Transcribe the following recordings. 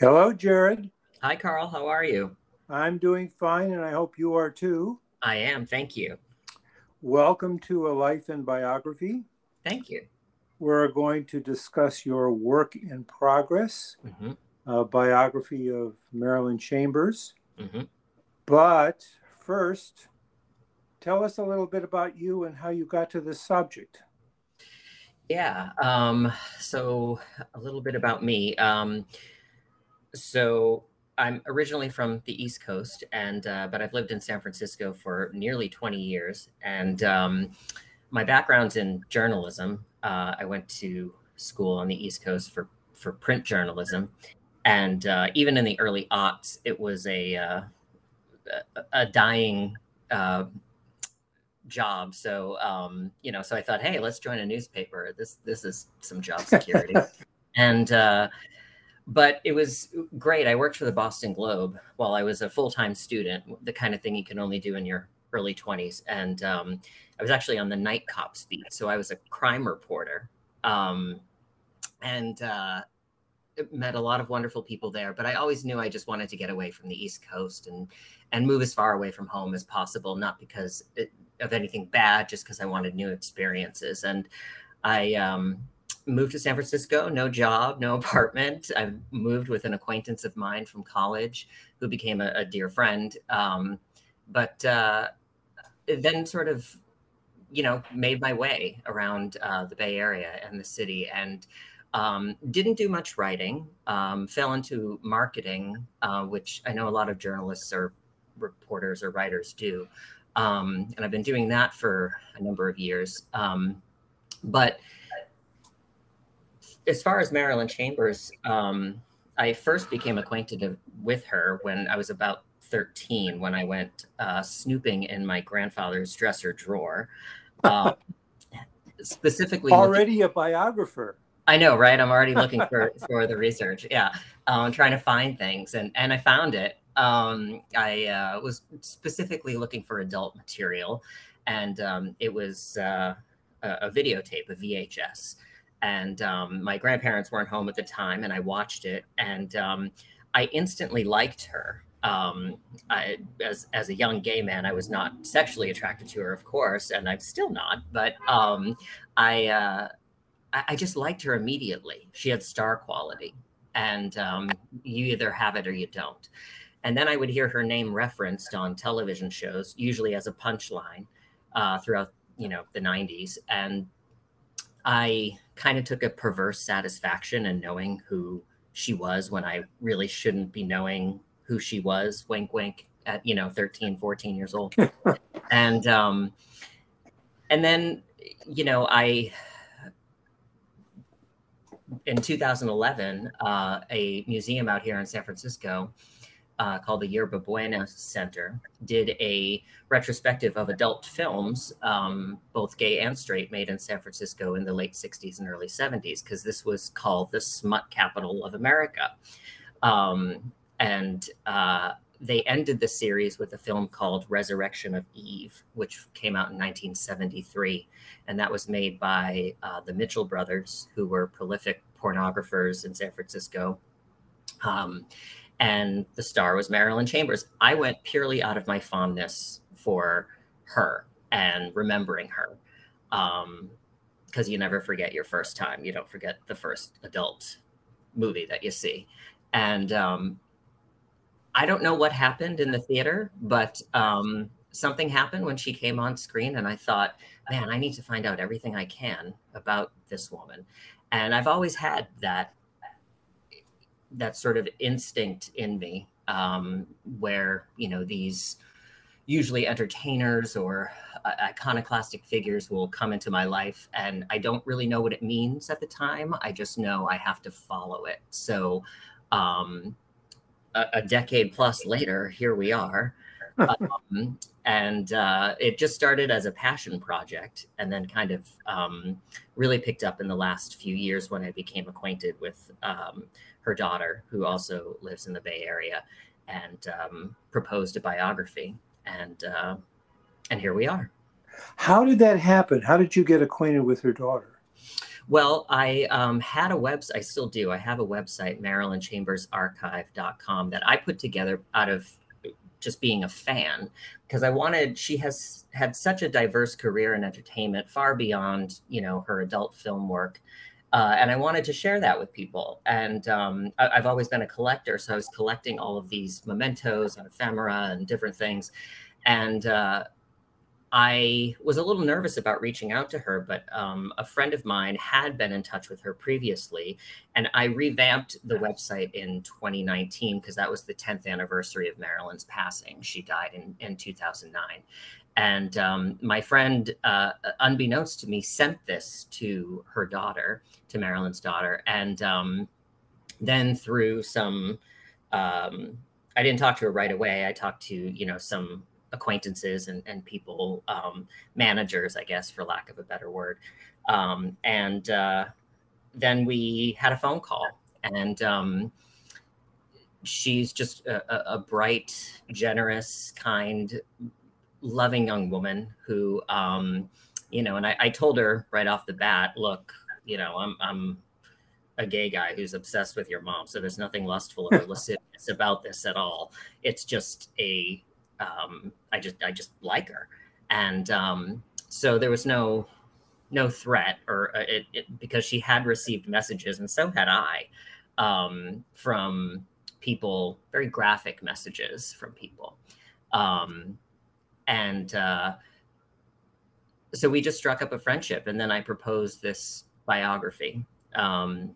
Hello, Jared. Hi, Carl. How are you? I'm doing fine, and I hope you are too. I am. Thank you. Welcome to A Life in Biography. Thank you. We're going to discuss your work in progress, hmm a biography of Marilyn Chambers. hmm But first, tell us a little bit about you and how you got to this subject. Yeah. Um, so a little bit about me. Um, so I'm originally from the East Coast, and uh, but I've lived in San Francisco for nearly 20 years, and um, my background's in journalism. Uh, I went to school on the East Coast for for print journalism, and uh, even in the early aughts, it was a uh, a, a dying uh, job. So um, you know, so I thought, hey, let's join a newspaper. This this is some job security, and uh, but it was great. I worked for the Boston Globe while I was a full time student, the kind of thing you can only do in your early 20s. And um, I was actually on the night cops beat. So I was a crime reporter um, and uh, met a lot of wonderful people there. But I always knew I just wanted to get away from the East Coast and, and move as far away from home as possible, not because it, of anything bad, just because I wanted new experiences. And I, um, moved to San Francisco, no job, no apartment. I moved with an acquaintance of mine from college who became a, a dear friend. Um, but uh, then sort of, you know, made my way around uh, the Bay Area and the city and um, didn't do much writing, um, fell into marketing, uh, which I know a lot of journalists or reporters or writers do. Um, and I've been doing that for a number of years. Um, but as far as Marilyn Chambers, um, I first became acquainted with her when I was about 13, when I went uh, snooping in my grandfather's dresser drawer. Um, specifically, looking- Already a biographer. I know, right? I'm already looking for for the research. Yeah, um, trying to find things, and and I found it. Um, I uh, was specifically looking for adult material, and um, it was uh, a, a videotape, a VHS and um, my grandparents weren't home at the time and i watched it and um, i instantly liked her. Um, I, as, as a young gay man i was not sexually attracted to her of course and i'm still not but um, I, uh, I I just liked her immediately. She had star quality and um, you either have it or you don't. And then i would hear her name referenced on television shows usually as a punchline uh, throughout you know the 90s and I kind of took a perverse satisfaction in knowing who she was when I really shouldn't be knowing who she was, wink, wink, at, you know, 13, 14 years old. and, um, and then, you know, I, in 2011, uh, a museum out here in San Francisco uh, called the Yerba Buena Center did a retrospective of adult films, um, both gay and straight, made in San Francisco in the late 60s and early 70s, because this was called the smut capital of America. Um, and uh, they ended the series with a film called Resurrection of Eve, which came out in 1973. And that was made by uh, the Mitchell brothers, who were prolific pornographers in San Francisco. Um, and the star was Marilyn Chambers. I went purely out of my fondness for her and remembering her. Um, because you never forget your first time. You don't forget the first adult movie that you see. And um, I don't know what happened in the theater, but um, something happened when she came on screen. And I thought, man, I need to find out everything I can about this woman. And I've always had that that sort of instinct in me um, where you know these usually entertainers or uh, iconoclastic figures will come into my life and i don't really know what it means at the time. I just know i have to follow it. So um, a, a decade plus later here we are. Um, and uh, it just started as a passion project and then kind of um, really picked up in the last few years when i became acquainted with um, her daughter, who also lives in the Bay Area, and um, proposed a biography. And uh, and here we are. How did that happen? How did you get acquainted with her daughter? Well, I um, had a website, I still do. I have a website, MarilynChambersArchive.com, that I put together out of just being a fan because I wanted, she has had such a diverse career in entertainment, far beyond, you know, her adult film work. Uh, and I wanted to share that with people. And um, I, have always been a collector, so I was collecting all of these mementos and ephemera and different things. And uh, I was a little nervous about reaching out to her, but um, a friend of mine had been in touch with her previously, and I revamped the website in 2019 because that was the 10th anniversary of Marilyn's passing. She died in, in 2009. And um, my friend, uh, unbeknownst to me, sent this to her daughter, to Marilyn's daughter. And um, then through some, um, I didn't talk to her right away. I talked to, you know, some acquaintances and, and people, um, managers, I guess, for lack of a better word. Um, and uh, then we had a phone call, and um, she's just a, a, bright, generous, kind, loving young woman who, um, you know, and I, I told her right off the bat, look, you know, I'm, I'm a gay guy who's obsessed with your mom. So there's nothing lustful or lascivious about this at all. It's just a um, I just I just like her, and um, so there was no no threat or uh, it, it, because she had received messages and so had I um, from people, very graphic messages from people, um, and uh, so we just struck up a friendship, and then I proposed this biography, um,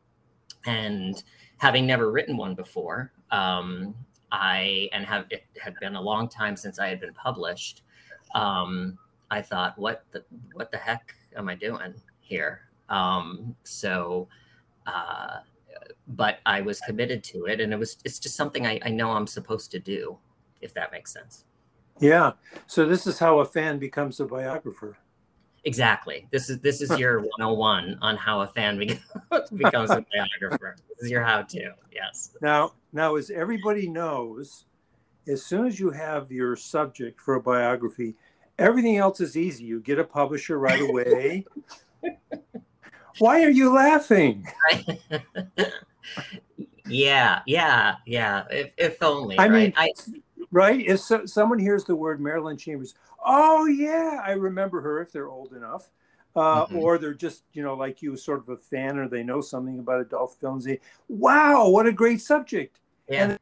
and having never written one before. Um, I and have it had been a long time since I had been published. Um, I thought, what the what the heck am I doing here? Um, so, uh, but I was committed to it, and it was it's just something I, I know I'm supposed to do, if that makes sense. Yeah. So this is how a fan becomes a biographer. Exactly. This is this is your 101 on how a fan becomes a biographer. This is your how-to. Yes. Now, now, as everybody knows, as soon as you have your subject for a biography, everything else is easy. You get a publisher right away. Why are you laughing? yeah, yeah, yeah. If, if only. I right? mean, I, right? If so, someone hears the word Marilyn Chambers, oh yeah, I remember her if they're old enough. Uh, mm-hmm. Or they're just, you know, like you, sort of a fan, or they know something about adult films. They, wow, what a great subject! Yeah. And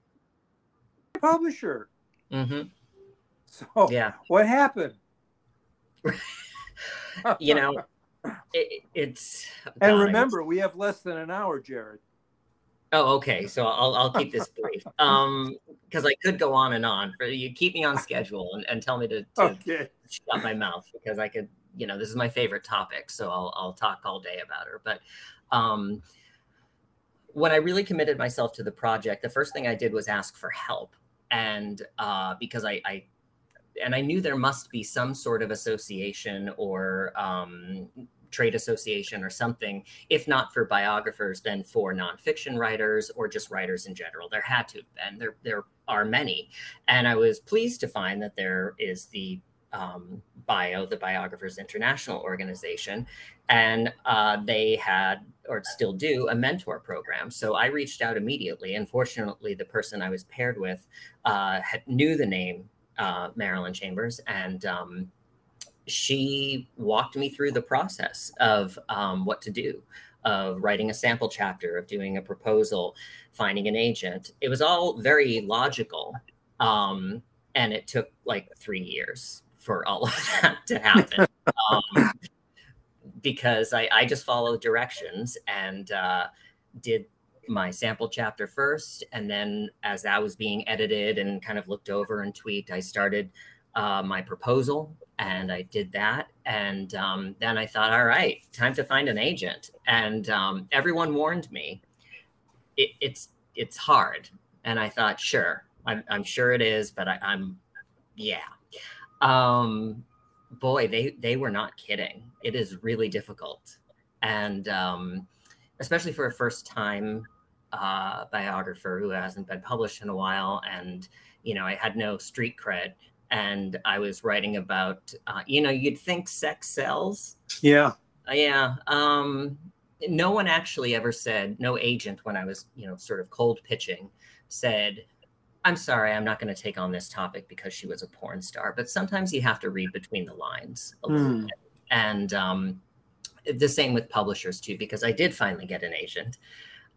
publisher. Mm-hmm. So yeah, what happened? you know, it, it's. And remember, we have less than an hour, Jared. Oh, okay. So I'll I'll keep this brief. Um, because I could go on and on. For you keep me on schedule and, and tell me to, to okay. shut my mouth because I could, you know, this is my favorite topic. So I'll I'll talk all day about her. But um when I really committed myself to the project, the first thing I did was ask for help. And uh, because I, I and I knew there must be some sort of association or um, trade association or something, if not for biographers, then for nonfiction writers or just writers in general. There had to have been. There, there are many. And I was pleased to find that there is the um, bio, the Biographers International organization, and uh, they had or still do a mentor program. So I reached out immediately, and fortunately, the person I was paired with uh, had, knew the name uh, Marilyn Chambers, and um, she walked me through the process of um, what to do, of writing a sample chapter, of doing a proposal, finding an agent. It was all very logical. Um, and it took like three years for all of that to happen. um, because I, I just followed directions and uh, did my sample chapter first. And then as that was being edited and kind of looked over and tweaked, I started uh, my proposal and I did that. And um, then I thought, all right, time to find an agent. And um, everyone warned me, it, it's it's hard. And I thought, sure, I'm, I'm sure it is, but I, I'm, yeah. Um, boy, they they were not kidding. It is really difficult, and um, especially for a first time uh, biographer who hasn't been published in a while, and you know, I had no street cred and I was writing about, uh, you know, you'd think sex sells. Yeah. Uh, yeah. Um, no one actually ever said, no agent when I was, you know, sort of cold pitching said, I'm sorry, I'm not going to take on this topic because she was a porn star. But sometimes you have to read between the lines a little mm. bit. And um, the same with publishers too, because I did finally get an agent.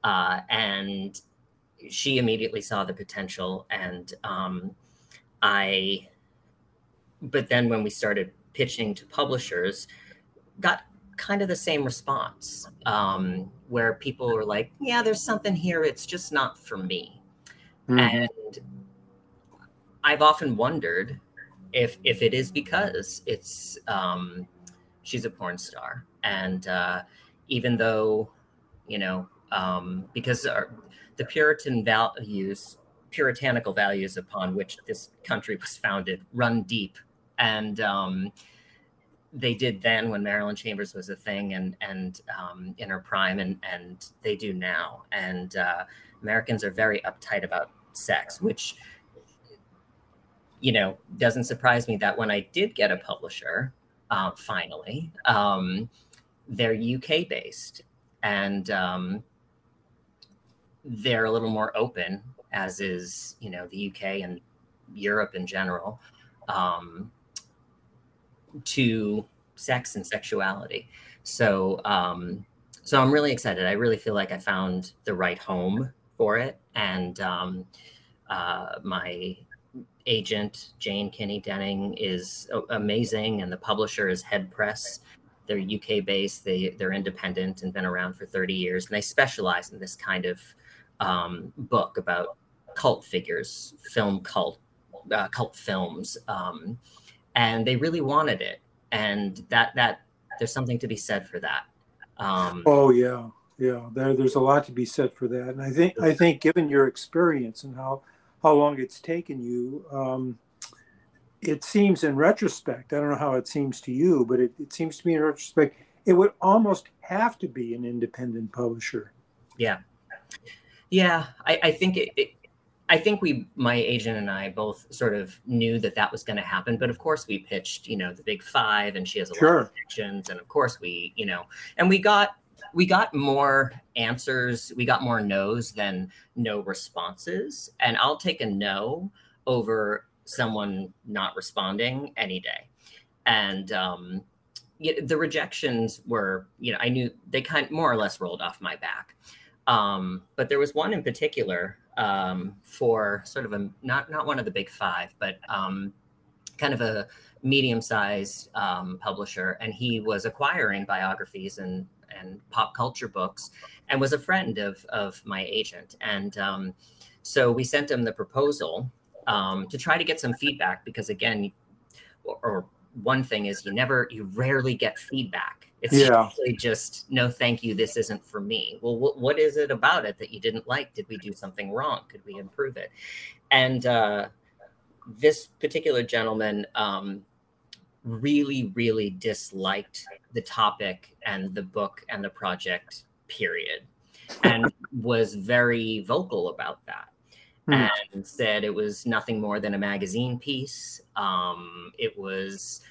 Uh, and she immediately saw the potential. And um, I, but then when we started pitching to publishers, got kind of the same response um, where people were like, yeah, there's something here. It's just not for me. Mm-hmm. And I've often wondered if if it is because it's um, she's a porn star, and uh, even though you know um, because our, the Puritan values, puritanical values upon which this country was founded, run deep, and um, they did then when Marilyn Chambers was a thing and and um, in her prime and and they do now. And uh, Americans are very uptight about sex which you know doesn't surprise me that when I did get a publisher uh, finally um, they're UK based and um, they're a little more open as is you know the UK and Europe in general. Um, to sex and sexuality. So, um, so I'm really excited. I really feel like I found the right home for it, and um, uh, my agent Jane Kinney Denning is amazing, and the publisher is Headpress. They're UK based. They they're independent and been around for 30 years, and they specialize in this kind of um, book about cult figures, film cult, uh, cult films. Um, and they really wanted it. And that that there's something to be said for that. Um, oh yeah yeah there, there's a lot to be said for that. And i think i think given your experience and how how long it's taken you um, it seems in retrospect i don't know how it seems to you but it, it seems to me in retrospect it would almost have to be an independent publisher. Yeah. Yeah i, I think it, it I think we, my agent and I, both sort of knew that that was going to happen. But of course, we pitched, you know, the Big Five, and she has a sure. lot of connections. And of course, we, you know, and we got we got more answers. We got more no's than no responses. And I'll take a no over someone not responding any day. And um, the rejections were, you know, I knew they kind of more or less rolled off my back. Um, but there was one in particular um, for sort of a not not one of the big five, but um, kind of a medium-sized um, publisher, and he was acquiring biographies and and pop culture books, and was a friend of of my agent, and um, so we sent him the proposal um, to try to get some feedback because again, or, or one thing is you never you rarely get feedback it's yeah. just no, thank you. This isn't for me. Well, wh- what is it about it that you didn't like? Did we do something wrong? Could we improve it? And uh, this particular gentleman um, really, really disliked the topic and the book and the project. Period, and was very vocal about that. Mm. and said it was nothing more than a magazine piece. Um, it was,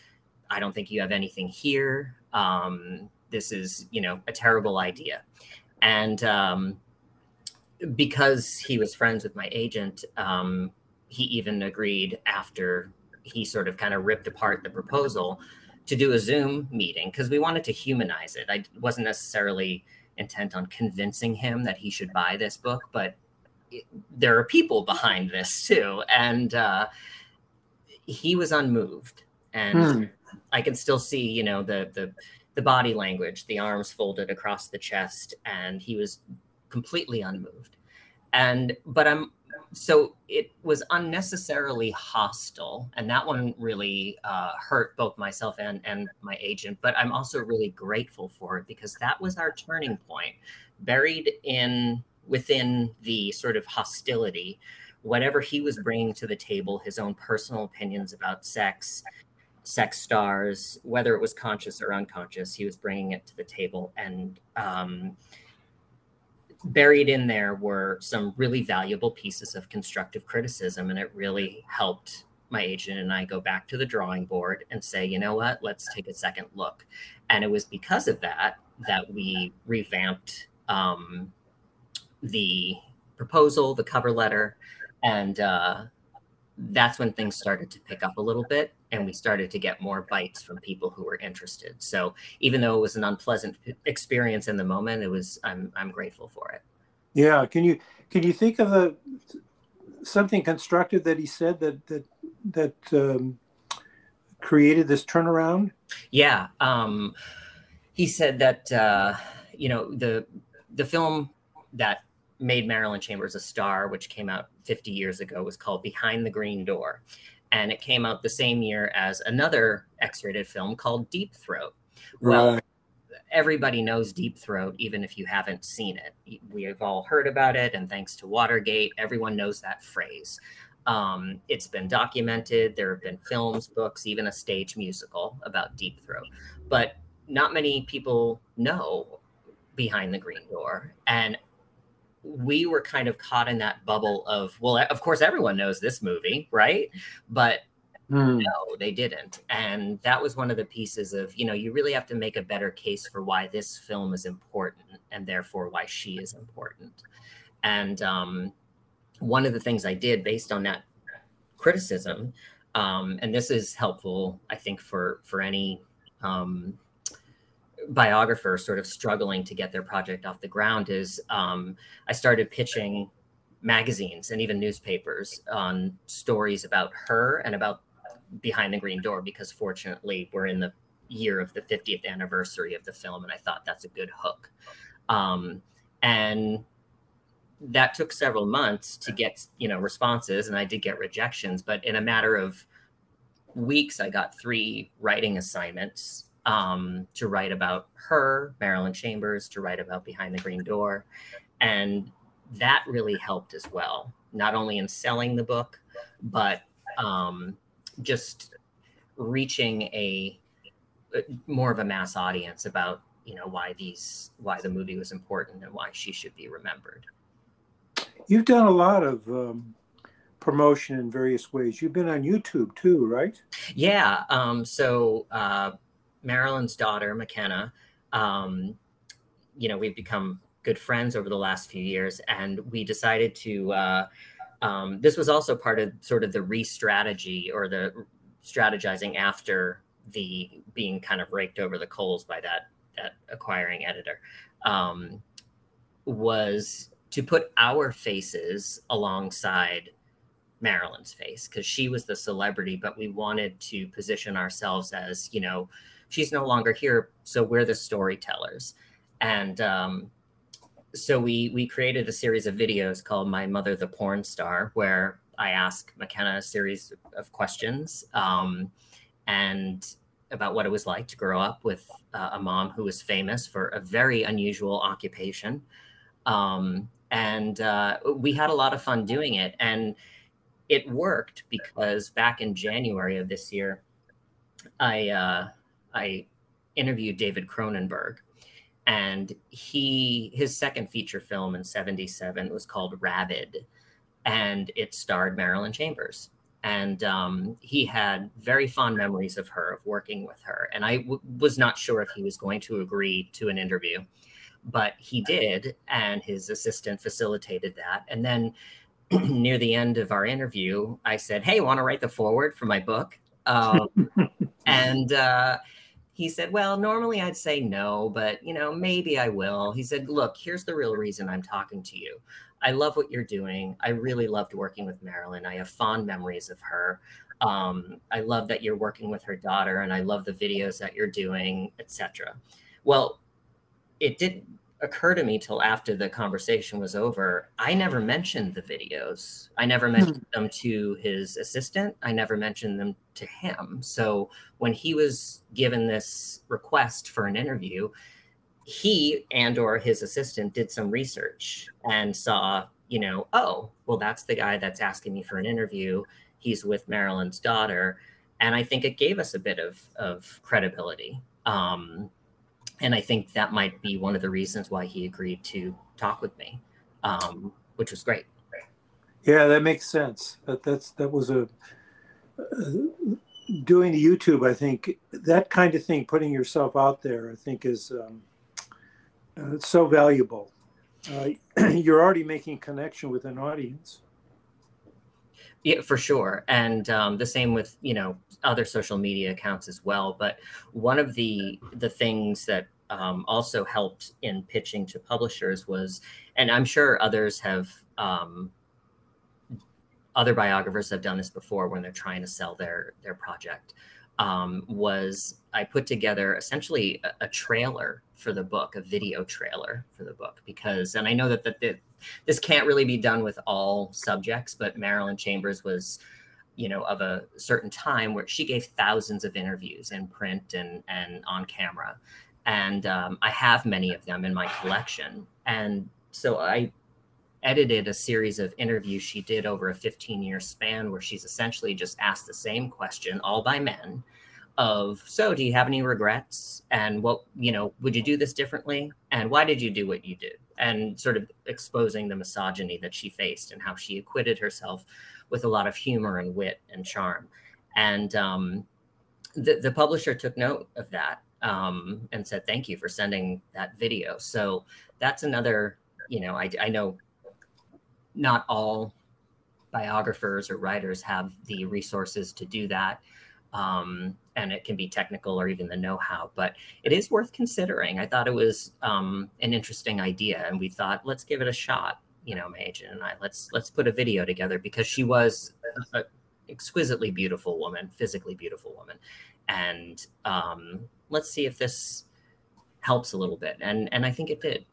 I don't think you have anything here um, this is you know a terrible idea and um, because he was friends with my agent um, he even agreed after he sort of kind of ripped apart the proposal to do a zoom meeting because we wanted to humanize it i wasn't necessarily intent on convincing him that he should buy this book but there are people behind this too and uh, he was unmoved and hmm. I can still see, you know, the the the body language, the arms folded across the chest, and he was completely unmoved. And but I'm so it was unnecessarily hostile, and that one really uh, hurt both myself and and my agent. But I'm also really grateful for it because that was our turning point, buried in within the sort of hostility whatever he was bringing to the table, his own personal opinions about sex, sex stars, whether it was conscious or unconscious, he was bringing it to the table. And um, buried in there were some really valuable pieces of constructive criticism. And it really helped my agent and I go back to the drawing board and say, you know what, let's take a second look. And it was because of that that we revamped um, the proposal, the cover letter, and uh, that's when things started to pick up a little bit and we started to get more bites from people who were interested. So even though it was an unpleasant experience in the moment it was i'm i'm grateful for it. Yeah can you can you think of a something constructive that he said that that that um, created this turnaround? Yeah um he said that uh you know the the film that made Marilyn Chambers a star, which came out 50 years ago, was called Behind the Green Door. And it came out the same year as another X rated film called Deep Throat. Well, right. everybody knows Deep Throat, even if you haven't seen it. We have all heard about it. And thanks to Watergate, everyone knows that phrase. Um, it's been documented. There have been films, books, even a stage musical about Deep Throat. But not many people know Behind the Green Door. And we were kind of caught in that bubble of well of course everyone knows this movie right? But mm. no they didn't. And that was one of the pieces of you know you really have to make a better case for why this film is important and therefore why she is important. And um, one of the things i did based on that criticism um, and this is helpful i think for for any um, biographer sort of struggling to get their project off the ground is um, I started pitching magazines and even newspapers on stories about her and about Behind the Green Door because fortunately we're in the year of the 50th anniversary of the film and I thought that's a good hook. Um, and that took several months to get you know responses and I did get rejections, but in a matter of weeks I got three writing assignments um, to write about her, Marilyn Chambers, to write about Behind the Green Door. And that really helped as well, not only in selling the book, but um, just reaching a, a more of a mass audience about you know why these why the movie was important and why she should be remembered. You've done a lot of um, promotion in various ways. You've been on youtube too right? Yeah um, so uh, Marilyn's daughter, McKenna, um, you know, we've become good friends over the last few years, and we decided to. Uh, um, this was also part of sort of the re-strategy or the strategizing after the being kind of raked over the coals by that that acquiring editor um, was to put our faces alongside Marilyn's face because she was the celebrity, but we wanted to position ourselves as you know she's no longer here, so we're the storytellers. And um, so we we created a series of videos called "My Mother, the Porn Star," where I ask McKenna a series of questions um, and about what it was like to grow up with uh, a mom who was famous for a very unusual occupation. Um, and uh, we had a lot of fun doing it. And it worked because back in January of this year, I uh, I interviewed David Cronenberg, and he his second feature film in '77 was called Rabid, and it starred Marilyn Chambers. And um, he had very fond memories of her, of working with her. And I w- was not sure if he was going to agree to an interview, but he did. And his assistant facilitated that. And then near the end of our interview, I said, Hey, want to write the foreword for my book? Um, and uh, he said, Well, normally I'd say no, but you know, maybe I will. He said, Look, here's the real reason I'm talking to you. I love what you're doing. I really loved working with Marilyn. I have fond memories of her. Um, I love that you're working with her daughter, and I love the videos that you're doing, etc. Well, it did occur to me till after the conversation was over. I never mentioned the videos. I never hmm. mentioned them to his assistant. I never mentioned them to him. So when he was given this request for an interview, he and or his assistant did some research and saw, you know, oh, well, that's the guy that's asking me for an interview. He's with Marilyn's daughter. And I think it gave us a bit of, of credibility. Um, and I think that might be one of the reasons why he agreed to talk with me, um, which was great. Yeah, that makes sense. That that's that was a uh, doing the YouTube. I think that kind of thing, putting yourself out there, I think is um, Uh, so valuable. Uh, you're already making connection with an audience. Yeah, for sure, and um, the same with you know other social media accounts as well. But one of the the things that um, also helped in pitching to publishers was, and I'm sure others have, um, other biographers have done this before when they're trying to sell their their project. Um, was I put together essentially a, a, trailer for the book, a video trailer for the book, because, and I know that, that, that this can't really be done with all subjects, but Marilyn Chambers was, you know, of a certain time where she gave thousands of interviews in print and and on camera, and um, I have many of them in my collection. And so I edited a series of interviews she did over a 15 year span where she's essentially just asked the same question, all by men, of so do you have any regrets? And what you know would you do this differently? And why did you do what you did? And sort of exposing the misogyny that she faced and how she acquitted herself with a lot of humor and wit and charm. And um, the, the publisher took note of that um, and said thank you for sending that video. So that's another you know i, I know not all biographers or writers have the resources to do that um, and it can be technical or even the know-how but it is worth considering. I thought it was um, an interesting idea and we thought let's give it a shot you know my agent and i. Let's let's put a video together because she was an exquisitely beautiful woman physically beautiful woman. And um, let's see if this helps a little bit and and i think it did.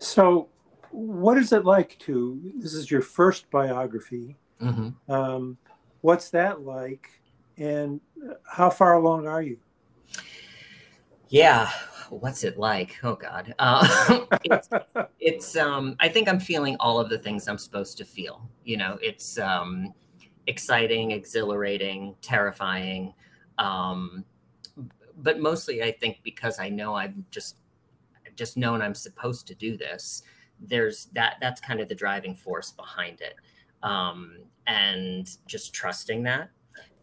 So what is it like to this is your first biography mm-hmm. um, what's that like and how far along are you? Yeah, what's it like? Oh God, uh, it's, it's um, I think I'm feeling all of the things I'm supposed to feel. You know, it's um, exciting, exhilarating, terrifying, um, but mostly I think because I know I've just just known I'm supposed to do this. There's that. That's kind of the driving force behind it, um, and just trusting that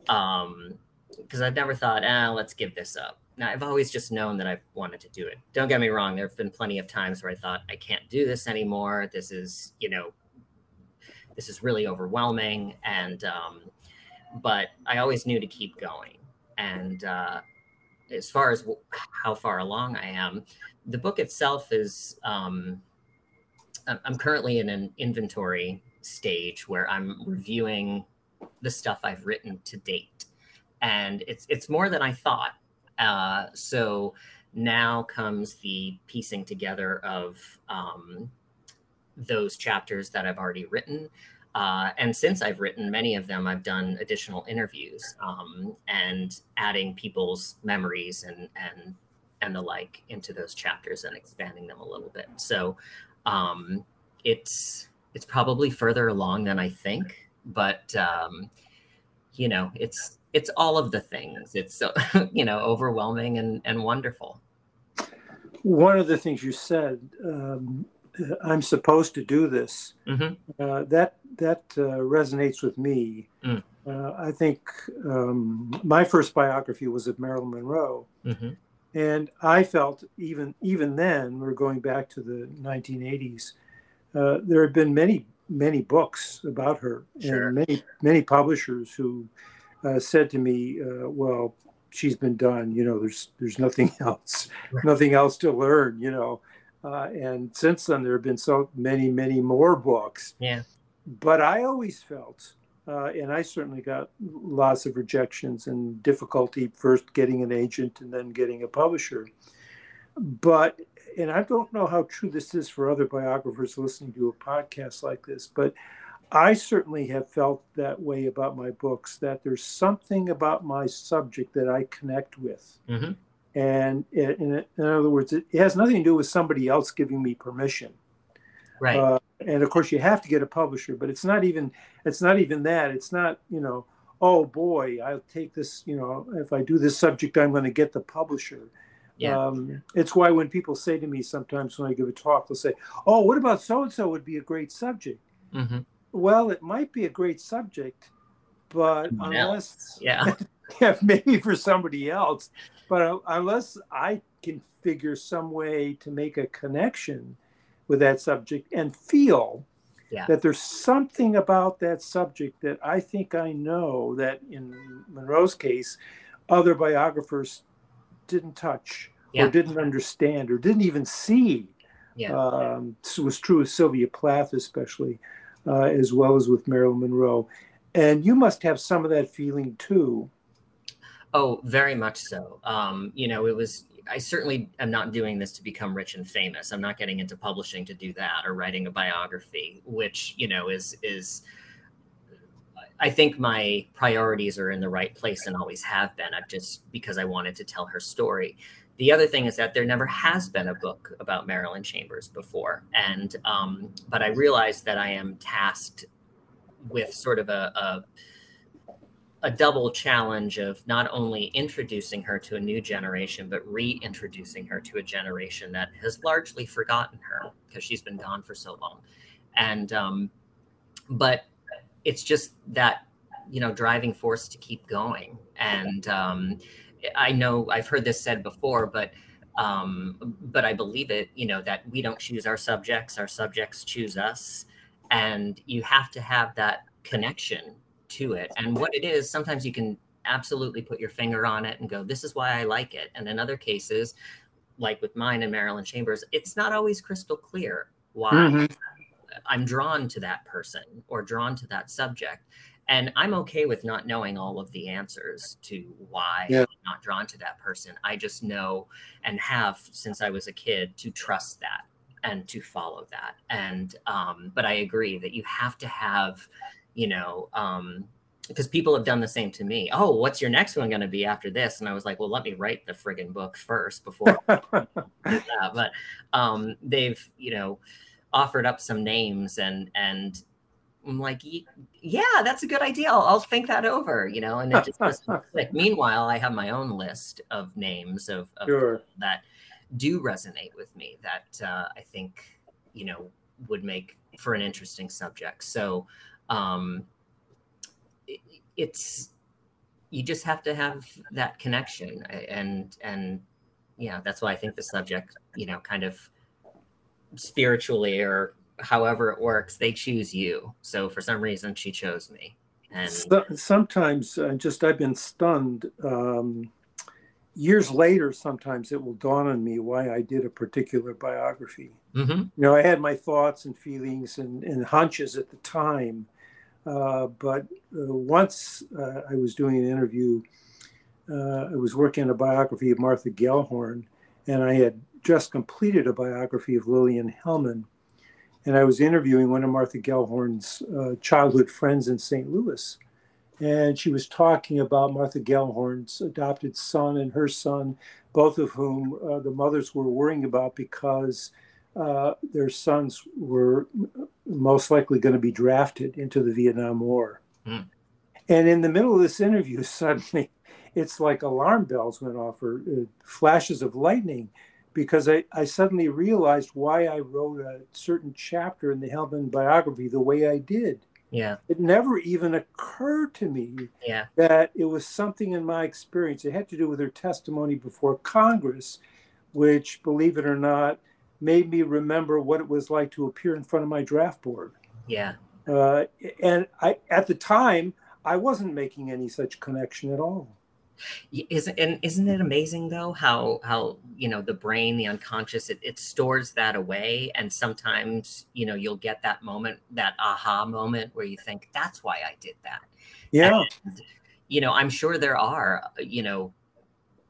um, because I've never thought, ah, let's give this up. Now, I've always just known that I've wanted to do it. Don't get me wrong. There have been plenty of times where I thought, I can't do this anymore. This is, you know, this is really overwhelming. And, um, but I always knew to keep going. And uh, as far as how far along I am, the book itself is, um, I'm currently in an inventory stage where I'm reviewing the stuff I've written to date, and it's it's more than I thought. Uh, so now comes the piecing together of um, those chapters that I've already written. Uh, and since I've written many of them, I've done additional interviews um, and adding people's memories and and and the like into those chapters and expanding them a little bit. So um, it's it's probably further along than I think but um, you know, it's it's all of the things. It's so you know overwhelming and and wonderful. One of the things you said, um, I'm supposed to do this. Mm-hmm. Uh, that that uh, resonates with me. Mm. Uh, I think um, my first biography was of Marilyn Monroe, mm-hmm. And I felt even even then, we're going back to the 1980s. Uh, there had been many many books about her sure. and many many publishers who uh, said to me, uh, "Well, she's been done. You know, there's there's nothing else, right. nothing else to learn. You know." Uh, and since then, there have been so many, many more books. Yeah. But I always felt, uh, and I certainly got lots of rejections and difficulty first getting an agent and then getting a publisher. But and I don't know how true this is for other biographers listening to a podcast like this, but I certainly have felt that way about my books that there's something about my subject that I connect with. Mm-hmm. And it, in, in, other words, it, has nothing to do with somebody else giving me permission. Right. Uh, and of course, you have to get a publisher, but it's not even it's not even that. It's not you know, oh boy, I'll take this. You know, if I do this subject, I'm going to get the publisher. Yeah. Um, it's why when people say to me sometimes when I give a talk, they'll say, "Oh, what about so and so would be a great subject?" Mm-hmm. Well, it might be a great subject, but unless yeah. yeah, maybe for somebody else, but unless I can figure some way to make a connection with that subject and feel yeah. that there's something about that subject that I think I know that in Monroe's case, other biographers didn't touch yeah. or didn't understand or didn't even see. Yeah. Um, this was true of Sylvia Plath, especially, uh, as well as with Marilyn Monroe. And you must have some of that feeling too. Oh, very much so. Um, you know, it was I certainly am not doing this to become rich and famous. I'm not getting into publishing to do that or writing a biography, which you know is is. I think my priorities are in the right place and always have been. I've just because I wanted to tell her story. The other thing is that there never has been a book about Marilyn Chambers before, and um, but I realized that I am tasked with sort of a, a a double challenge of not only introducing her to a new generation, but reintroducing her to a generation that has largely forgotten her because she's been gone for so long. And, um, but it's just that, you know, driving force to keep going. And um, I know I've heard this said before, but um, but I believe it, you know, that we don't choose our subjects, our subjects choose us. And you have to have that connection to it. And what it is, sometimes you can absolutely put your finger on it and go, this is why I like it. And in other cases, like with mine and Marilyn Chambers, it's not always crystal clear why mm-hmm. I'm drawn to that person or drawn to that subject. And I'm okay with not knowing all of the answers to why yeah. I'm not drawn to that person. I just know and have since I was a kid to trust that and to follow that. And um, but I agree that you have to have you know, um, because people have done the same to me. Oh, what's your next one going to be after this? And I was like, well, let me write the friggin' book first before that. But um, they've, you know, offered up some names and and I'm like, yeah, that's a good idea. I'll, I'll think that over, you know. And it just doesn't click. Meanwhile, I have my own list of names of, of sure. that do resonate with me that uh, I think, you know, would make for an interesting subject. So um, it, it's you just have to have that connection. And and yeah that's why i think the subject you know kind of spiritually or however it works they choose you. So for some reason she chose me. And so, sometimes uh, just i've been stunned um, years later sometimes it will dawn on me why i did a particular biography. Mm-hmm. you know i had my thoughts and feelings and, and hunches at the time but uh, once uh, I was doing an interview, I was working on a biography of Martha Gellhorn, and I had just completed a biography of Lillian Hellman. And I was interviewing one of Martha Gellhorn's uh, childhood friends in St. Louis. And she was talking about Martha Gellhorn's adopted son and her son, both of whom uh, the mothers were worrying about because uh, their sons were most likely going to be drafted into the Vietnam War. Mm. And in the middle of this interview, suddenly it's like alarm bells went off or uh, flashes of lightning because I, I suddenly realized why I wrote a certain chapter in the Hellman biography the way I did. Yeah. It never even occurred to me yeah. that it was something in my experience. It had to do with her testimony before Congress, which, believe it or not, made me remember what it was like to appear in front of my draft board. Yeah. Uh, and I, at the time, I wasn't making any such connection at all. Isn't and isn't it amazing though how how you know the brain, the unconscious, it, it stores that away, and sometimes you know you'll get that moment, that aha moment where you think that's why I did that. Yeah. And, you know, I'm sure there are you know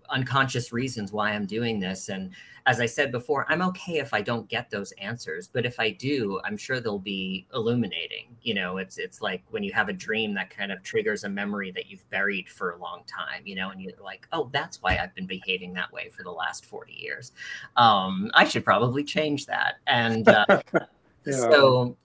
unconscious reasons why I'm doing this. And as I said before, I'm okay if I don't get those answers, but if I do, I'm sure they'll be illuminating. You know, it's it's like when you have a dream that kind of triggers a memory that you've buried for a long time, you know, and you're like, oh, that's why I've been behaving that way for the last 40 years. Um, I should probably change that. And uh, yeah. so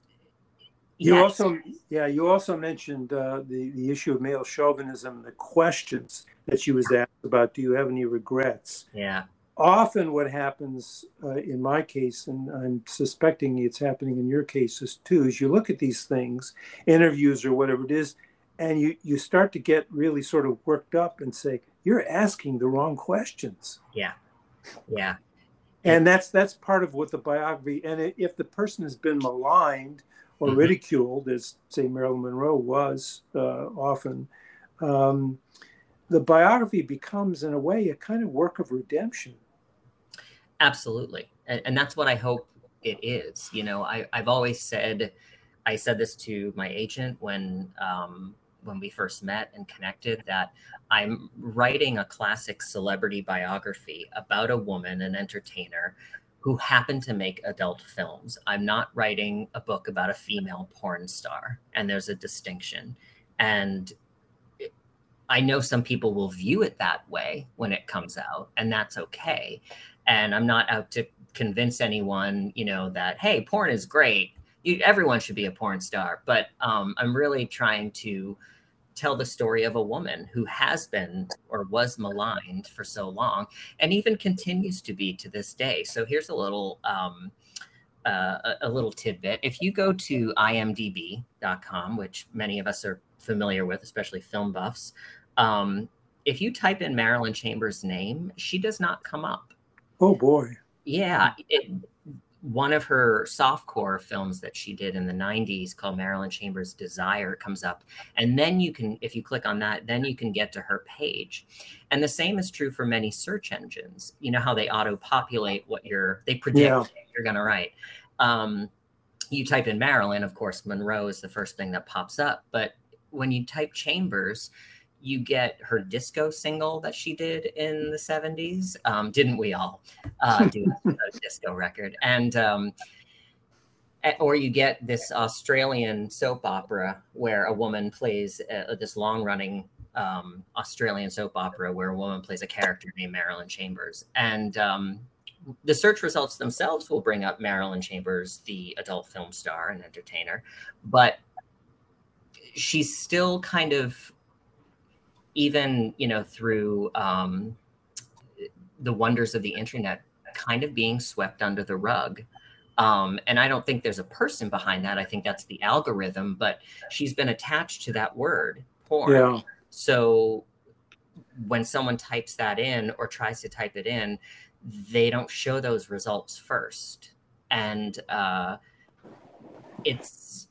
you yes. also, yeah, you also mentioned uh, the the issue of male chauvinism, the questions that she was asked about. Do you have any regrets? Yeah. Often, what happens uh, in my case, and I'm suspecting it's happening in your cases too, is you look at these things, interviews or whatever it is, and you you start to get really sort of worked up and say you're asking the wrong questions yeah yeah and that's that's part of what the biography and if the person has been maligned or mm-hmm. ridiculed as say marilyn monroe was uh, often um, the biography becomes in a way a kind of work of redemption. Absolutely. And, and that's what i hope it is you know? I, i've always said i said this to my agent when um, when we first met and connected that I'm writing a classic celebrity biography about a woman, an entertainer who happen to make adult films. I'm not writing a book about a female porn star, and there's a distinction. And I know some people will view it that way when it comes out, and that's okay. And I'm not out to convince anyone, you know, that hey, porn is great. You, everyone should be a porn star. But um, I'm really trying to tell the story of a woman who has been or was maligned for so long and even continues to be to this day. So here's a little um, uh, a, a, little tidbit. If you go to imdb.com, which many of us are familiar with, especially film buffs, um, if you type in Marilyn Chambers' name, she does not come up. Oh boy. Yeah, it, one of her softcore films that she did in the 90s called Marilyn Chambers Desire comes up. And then you can, if you click on that, then you can get to her page. And the same is true for many search engines. You know how they auto populate what you're, they predict yeah. you're going to write. Um, you type in Marilyn, of course, Monroe is the first thing that pops up. But when you type Chambers, you get her disco single that she did in the 70s. Um, didn't we all uh, do a disco record? And um, or you get this Australian soap opera where a woman plays uh, this long running um, Australian soap opera where a woman plays a character named Marilyn Chambers. And um, the search results themselves will bring up Marilyn Chambers, the adult film star and entertainer, but she's still kind of even you know through um, the wonders of the internet kind of being swept under the rug. Um, and i don't think there's a person behind that. I think that's the algorithm but she's been attached to that word porn. Yeah. so when someone types that in or tries to type it in they don't show those results first. And uh, it's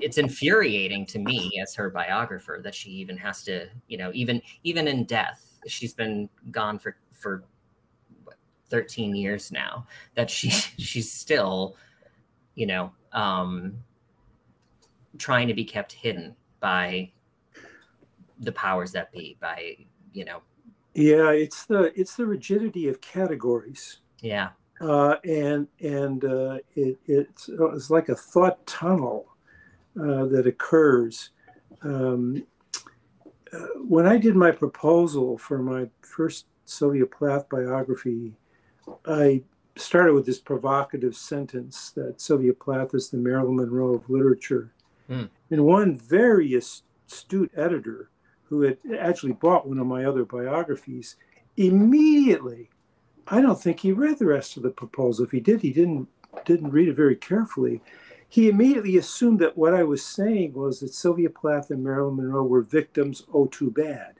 it's infuriating to me as her biographer that she even has to, you know, even even in death, she's been gone for for 13 years now. That she she's still, you know, um, trying to be kept hidden by the powers that be, by you know. Yeah, it's the it's the rigidity of categories. Yeah. Uh, and and uh, it, it's, it's like a thought tunnel uh, that occurs. Um, uh, when I did my proposal for my first Sylvia Plath biography, I started with this provocative sentence that Sylvia Plath is the Marilyn Monroe of literature. Mm. And one very astute editor who had actually bought one of my other biographies immediately, I don't think he read the rest of the proposal. If he did, he didn't didn't read it very carefully he immediately assumed that what I was saying was that Sylvia Plath and Marilyn Monroe were victims, oh, too bad.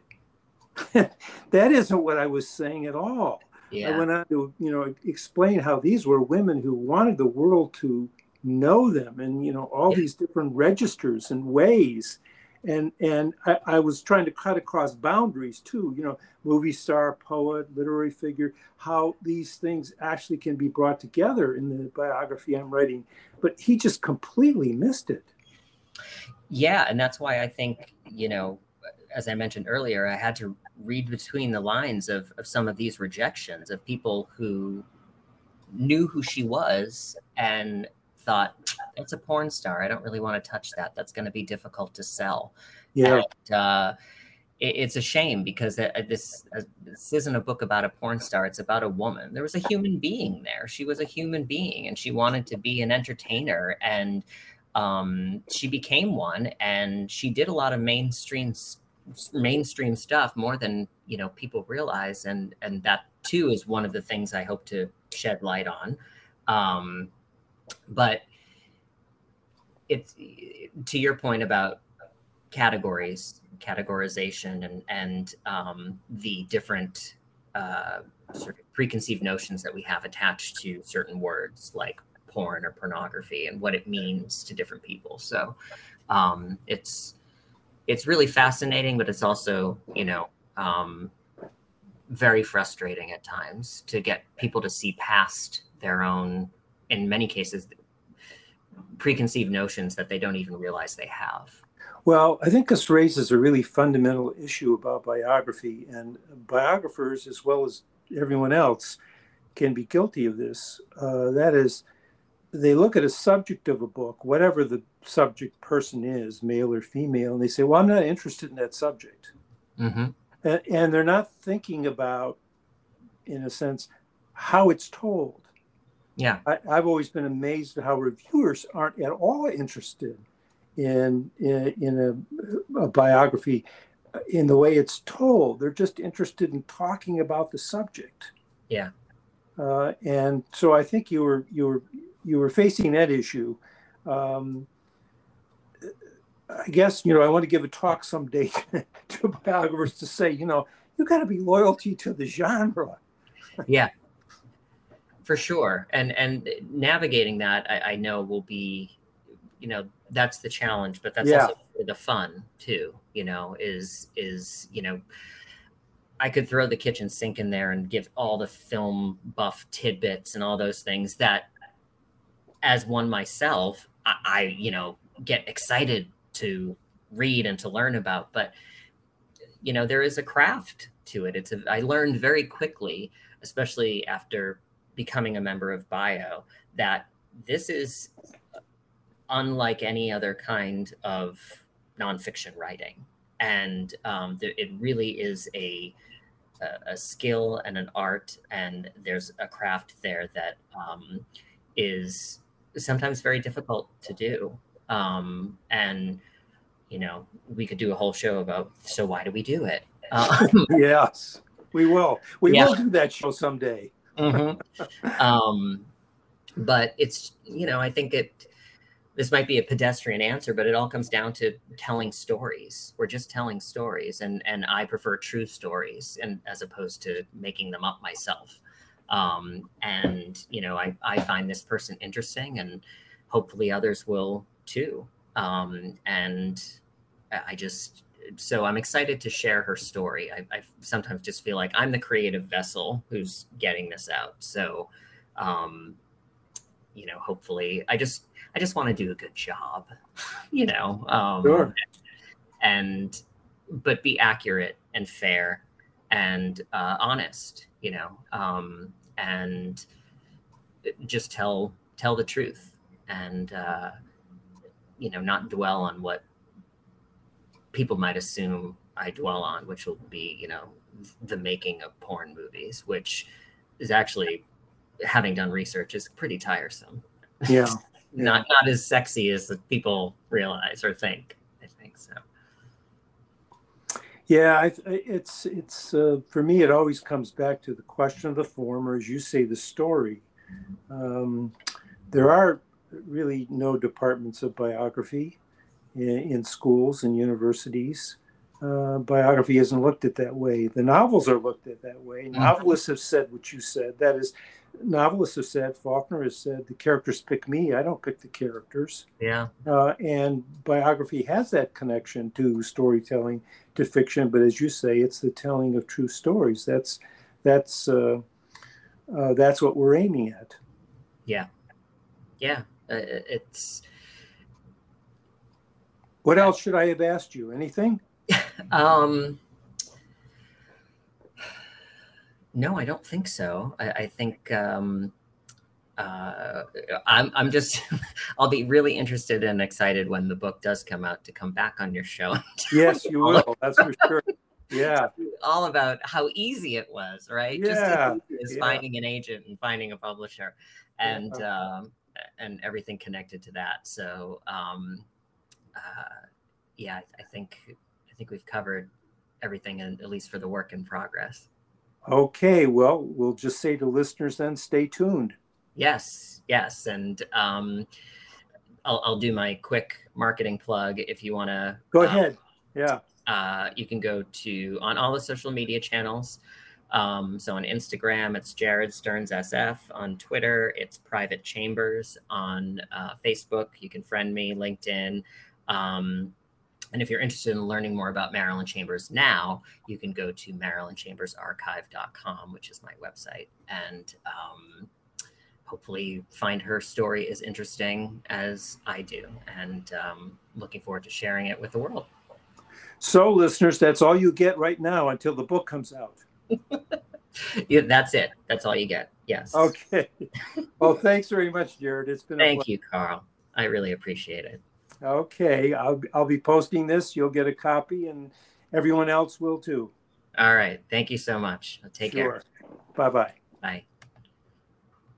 that isn't what I was saying at all. Yeah. I went on to, you know, explain how these were women who wanted the world to know them and, you know, all yeah. these different registers and ways and and I, I, was trying to cut across boundaries too you know movie star poet literary figure how these things actually can be brought together in the biography i'm writing. But he just completely missed it. Yeah and that's why i think you know as i mentioned earlier i had to read between the lines of, of some of these rejections of people who knew who she was and thought it's a porn star. I don't really want to touch that. That's going to be difficult to sell. Yeah. And, uh, it, it's a shame because uh, this uh, this isn't a book about a porn star. It's about a woman. There was a human being there. She was a human being, and she wanted to be an entertainer, and um, she became one. And she did a lot of mainstream mainstream stuff more than you know people realize, and and that too is one of the things I hope to shed light on. Um, but it's to your point about categories, categorization, and and um, the different uh, sort of preconceived notions that we have attached to certain words like porn or pornography and what it means to different people. So um, it's it's really fascinating, but it's also you know um, very frustrating at times to get people to see past their own, in many cases, preconceived notions that they don't even realize they have. Well, I think this raises a really fundamental issue about biography, and biographers, as well as everyone else, can be guilty of this. Uh, that is, they look at a subject of a book, whatever the subject person is, male or female, and they say, Well, I'm not interested in that subject. Mm-hmm. And, and they're not thinking about, in a sense, how it's told. Yeah. I, have always been amazed at how reviewers aren't at all interested in, in, in a, a biography in the way it's told. They're just interested in talking about the subject. Yeah. Uh, and so I think you were you were you were facing that issue. Um, I guess you know I want to give a talk someday to biographers to say you know you got to be loyalty to the genre. yeah, for sure. And and navigating that, I, I, know will be, you know, that's the challenge, but that's yeah. also the fun too. You know, is is you know. I could throw the kitchen sink in there and give all the film buff tidbits and all those things that as one myself, I, I you know get excited to read and to learn about. But you know, there is a craft to it. It's a, I learned very quickly, especially after becoming a member of Bio, that this is unlike any other kind of nonfiction writing, and um, it really is a a, skill and an art, and there's a craft there that um, is sometimes very difficult to do. Um, and you know, we could do a whole show about so why do we do it? Um, yes, we will. We yeah. will do that show someday. Mm-hmm. um, but it's you know, I think it. This might be a pedestrian answer, but it all comes down to telling stories. We're just telling stories, and and I prefer true stories, and as opposed to making them up myself. Um, and you know, I I find this person interesting, and hopefully others will too. Um, and I just, so I'm excited to share her story. I, I, sometimes just feel like I'm the creative vessel who's getting this out. So, um, you know, hopefully, I just, I just want to do a good job, you know, um, sure. and, but be accurate and fair and uh, honest, you know, um, and just tell tell the truth and uh, you know not dwell on what people might assume I dwell on, which will be you know the making of porn movies, which is actually having done research is pretty tiresome. Yeah. not not as sexy as people realize or think. I think so. Yeah, I, it's it's uh, for me. It always comes back to the question of the form, or as you say, the story. Um, there are really no departments of biography in, in schools and universities. Uh, biography isn't looked at that way. The novels are looked at that way. Mm-hmm. Novelists have said what you said. That is, novelists have said, Faulkner has said, the characters pick me. I don't pick the characters. Yeah. Uh, and biography has that connection to storytelling, to fiction. But as you say, it's the telling of true stories. That's that's uh, uh that's what we're aiming at. Yeah. Yeah. Uh, it's. What else should I have asked you? Anything? um. No, I don't think so. I, I think um, uh, I'm, I'm just, I'll be really interested and excited when the book does come out to come back on your show. yes, you will. That's for sure. Yeah. All about how easy it was, right? Yeah. Just yeah. finding an agent and finding a publisher. And, yeah. um, and everything connected to that. So um, uh, yeah, I think I think we've covered everything, in, at least for the work in progress. Okay, well, we'll just say to listeners then, stay tuned. Yes, yes, and um, I'll, I'll do my quick marketing plug if you want to. Go ahead. Yeah. Uh, you can go to on all the social media channels. Um, so on Instagram, it's Jared Stearns SF. On Twitter, it's Private Chambers. On uh, Facebook, you can friend me, LinkedIn. Um, and if you're interested in learning more about Marilyn Chambers now, you can go to marilynchambersarchive.com, which is my website, and um, hopefully find her story as interesting as I do. And um, looking forward to sharing it with the world. So, listeners, that's all you get right now until the book comes out. yeah, that's it. That's all you get. Yes. Okay. Well, thanks very much, Jared. It's been thank you, Carl. I really appreciate it. Okay, I'll I'll be posting this. You'll get a copy, and everyone else will too. All right. Thank you so much. Take sure. care. Bye-bye. Bye.